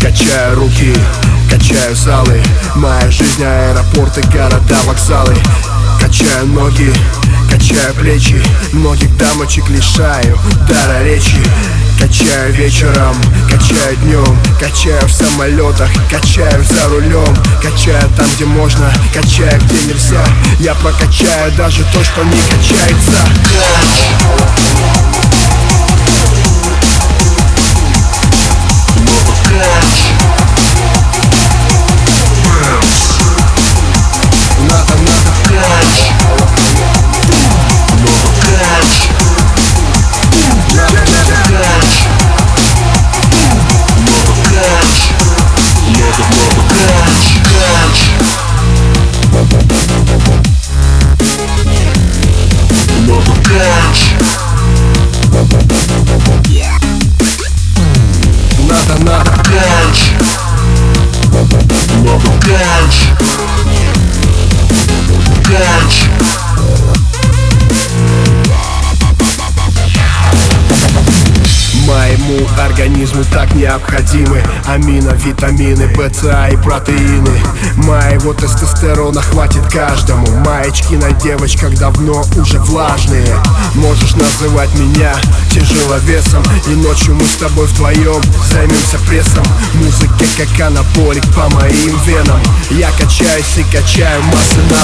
Качаю руки, качаю залы. Моя жизнь аэропорты, города, вокзалы Качаю ноги, качаю плечи Многих дамочек лишаю дара речи. Качаю вечером, качаю днем Качаю в самолетах, качаю за рулем Качаю там, где можно, качаю где нельзя. Я прокачаю даже то, что не качается организму так необходимы. Амино, витамины, БЦА и протеины. Моего тестостерона хватит каждому. Маечки на девочках давно уже влажные. Можешь называть меня тяжеловесом. И ночью мы с тобой вдвоем займемся прессом. Музыка как анаболик по моим венам. Я качаюсь и качаю массы на